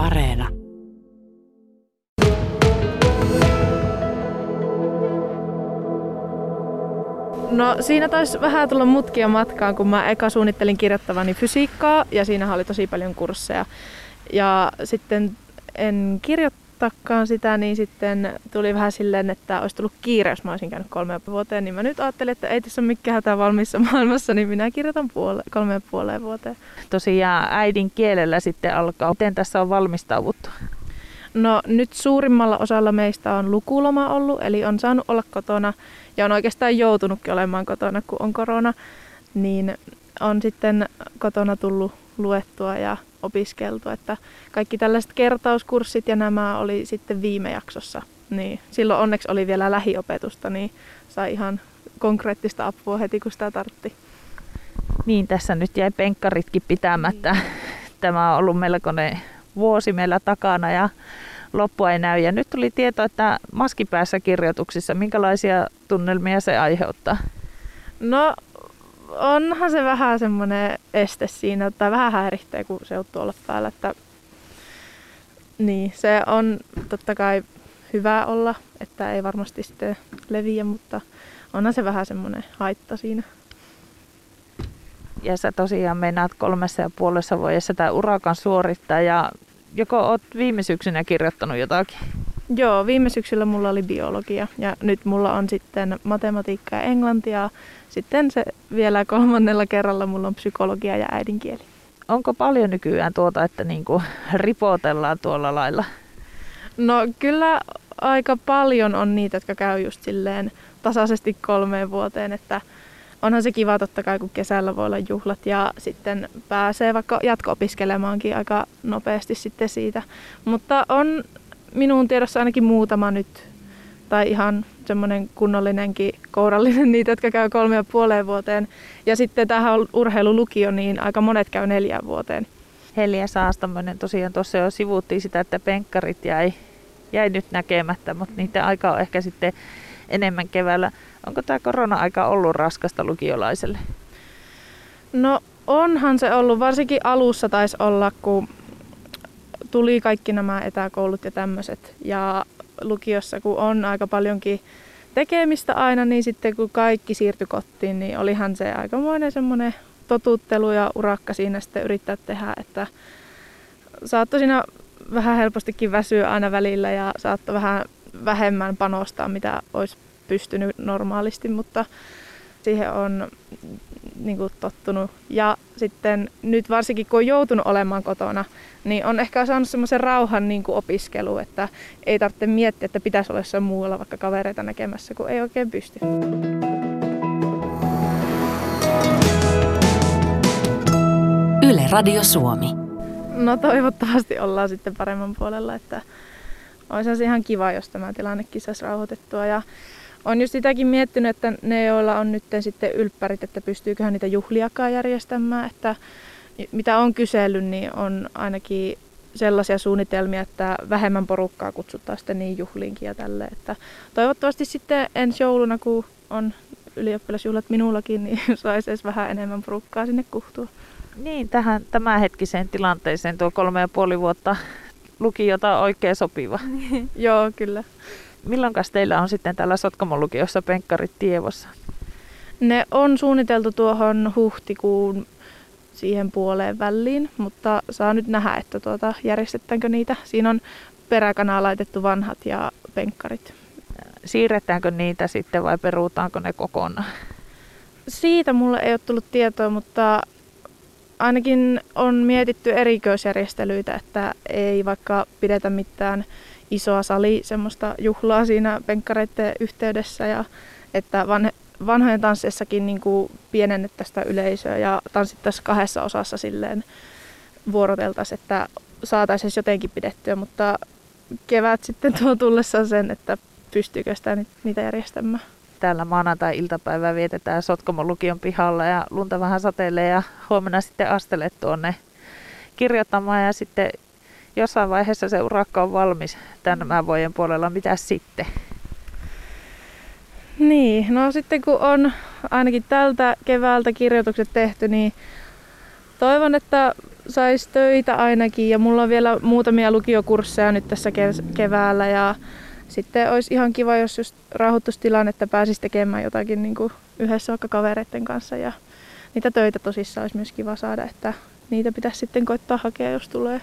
Areena. No siinä taisi vähän tulla mutkia matkaan, kun mä eka suunnittelin kirjoittavani fysiikkaa ja siinä oli tosi paljon kursseja. Ja sitten en kirjoittakaan sitä, niin sitten tuli vähän silleen, että olisi tullut kiire, jos mä olisin käynyt kolme vuoteen. Niin mä nyt ajattelin, että ei tässä ole mikään hätä valmissa maailmassa, niin minä kirjoitan puole, kolme ja puoleen vuoteen. Tosiaan äidin kielellä sitten alkaa. Miten tässä on valmistauduttu? No nyt suurimmalla osalla meistä on lukuloma ollut, eli on saanut olla kotona ja on oikeastaan joutunutkin olemaan kotona, kun on korona. Niin on sitten kotona tullut luettua ja opiskeltua, että kaikki tällaiset kertauskurssit ja nämä oli sitten viime jaksossa. Niin silloin onneksi oli vielä lähiopetusta, niin sai ihan konkreettista apua heti kun sitä tartti. Niin, tässä nyt jäi penkkaritkin pitämättä. Niin. Tämä on ollut melkoinen vuosi meillä takana ja loppua ei näy. Ja nyt tuli tieto, että maskipäässä kirjoituksissa, minkälaisia tunnelmia se aiheuttaa? No onhan se vähän semmoinen este siinä, tai vähän häiritsee, kun se joutuu olla päällä. Että, niin, se on totta kai hyvä olla, että ei varmasti sitten leviä, mutta onhan se vähän semmoinen haitta siinä. Ja sä tosiaan meinaat kolmessa ja puolessa vuodessa tämä urakan suorittaa ja joko oot viime syksynä kirjoittanut jotakin? Joo, viime syksyllä mulla oli biologia ja nyt mulla on sitten matematiikka ja englantia. Sitten se vielä kolmannella kerralla mulla on psykologia ja äidinkieli. Onko paljon nykyään tuota, että niinku ripotellaan tuolla lailla? No kyllä aika paljon on niitä, jotka käy just silleen tasaisesti kolmeen vuoteen, että onhan se kiva totta kai, kun kesällä voi olla juhlat ja sitten pääsee vaikka jatko-opiskelemaankin aika nopeasti sitten siitä. Mutta on minun tiedossa ainakin muutama nyt, tai ihan semmoinen kunnollinenkin kourallinen niitä, jotka käy kolme ja puoleen vuoteen. Ja sitten tähän on urheilulukio, niin aika monet käy neljään vuoteen. Helja Saastamoinen tosiaan tuossa jo sivuttiin sitä, että penkkarit jäi, jäi nyt näkemättä, mutta niiden aika on ehkä sitten enemmän keväällä. Onko tämä korona-aika ollut raskasta lukiolaiselle? No onhan se ollut, varsinkin alussa taisi olla, kun tuli kaikki nämä etäkoulut ja tämmöiset. Ja lukiossa, kun on aika paljonkin tekemistä aina, niin sitten kun kaikki siirtyi kotiin, niin olihan se aikamoinen semmoinen totuttelu ja urakka siinä sitten yrittää tehdä, että saattoi siinä vähän helpostikin väsyä aina välillä ja saattoi vähän vähemmän panostaa, mitä olisi pystynyt normaalisti, mutta siihen on niin kuin, tottunut. Ja sitten nyt varsinkin kun on joutunut olemaan kotona, niin on ehkä saanut semmoisen rauhan niin kuin opiskelu, että ei tarvitse miettiä, että pitäisi olla jossain muualla vaikka kavereita näkemässä, kun ei oikein pysty. Yle Radio Suomi. No toivottavasti ollaan sitten paremman puolella, että olisi ihan kiva, jos tämä tilannekin saisi rauhoitettua. Ja on just sitäkin miettinyt, että ne, joilla on nyt sitten ylppärit, että pystyyköhän niitä juhliakaan järjestämään, että mitä on kysellyt, niin on ainakin sellaisia suunnitelmia, että vähemmän porukkaa kutsutaan sitten niin juhliinkin ja tälle. Että toivottavasti sitten ensi jouluna, kun on ylioppilasjuhlat minullakin, niin saisi edes vähän enemmän porukkaa sinne kuhtua. Niin, tähän tämänhetkiseen tilanteeseen tuo kolme ja puoli vuotta lukiota on oikein sopiva. Joo, kyllä. Milloin teillä on sitten täällä Sotkamon lukiossa penkkarit tievossa? Ne on suunniteltu tuohon huhtikuun siihen puoleen väliin, mutta saa nyt nähdä, että tuota, järjestetäänkö niitä. Siinä on peräkanaa laitettu vanhat ja penkkarit. Siirretäänkö niitä sitten vai peruutaanko ne kokonaan? Siitä mulle ei ole tullut tietoa, mutta ainakin on mietitty erikoisjärjestelyitä, että ei vaikka pidetä mitään isoa sali semmoista juhlaa siinä penkkareiden yhteydessä ja että vanhojen tansseissakin niin pienennettäisiin sitä yleisöä ja tanssittaisiin kahdessa osassa silleen vuoroteltaisiin, että saataisiin jotenkin pidettyä, mutta kevät sitten tuo tullessa sen, että pystyykö sitä niitä järjestämään. Täällä maanantai-iltapäivää vietetään Sotkamon lukion pihalla ja lunta vähän sateilee ja huomenna sitten astelet tuonne kirjoittamaan ja sitten jossain vaiheessa se urakka on valmis tämän vuoden puolella. Mitä sitten? Niin, no sitten kun on ainakin tältä keväältä kirjoitukset tehty, niin toivon, että saisi töitä ainakin ja mulla on vielä muutamia lukiokursseja nyt tässä keväällä ja sitten olisi ihan kiva, jos just rauhoitustilanne, että pääsisi tekemään jotakin niin kuin yhdessä vaikka kavereiden kanssa ja niitä töitä tosissaan olisi myös kiva saada, että niitä pitäisi sitten koittaa hakea, jos tulee.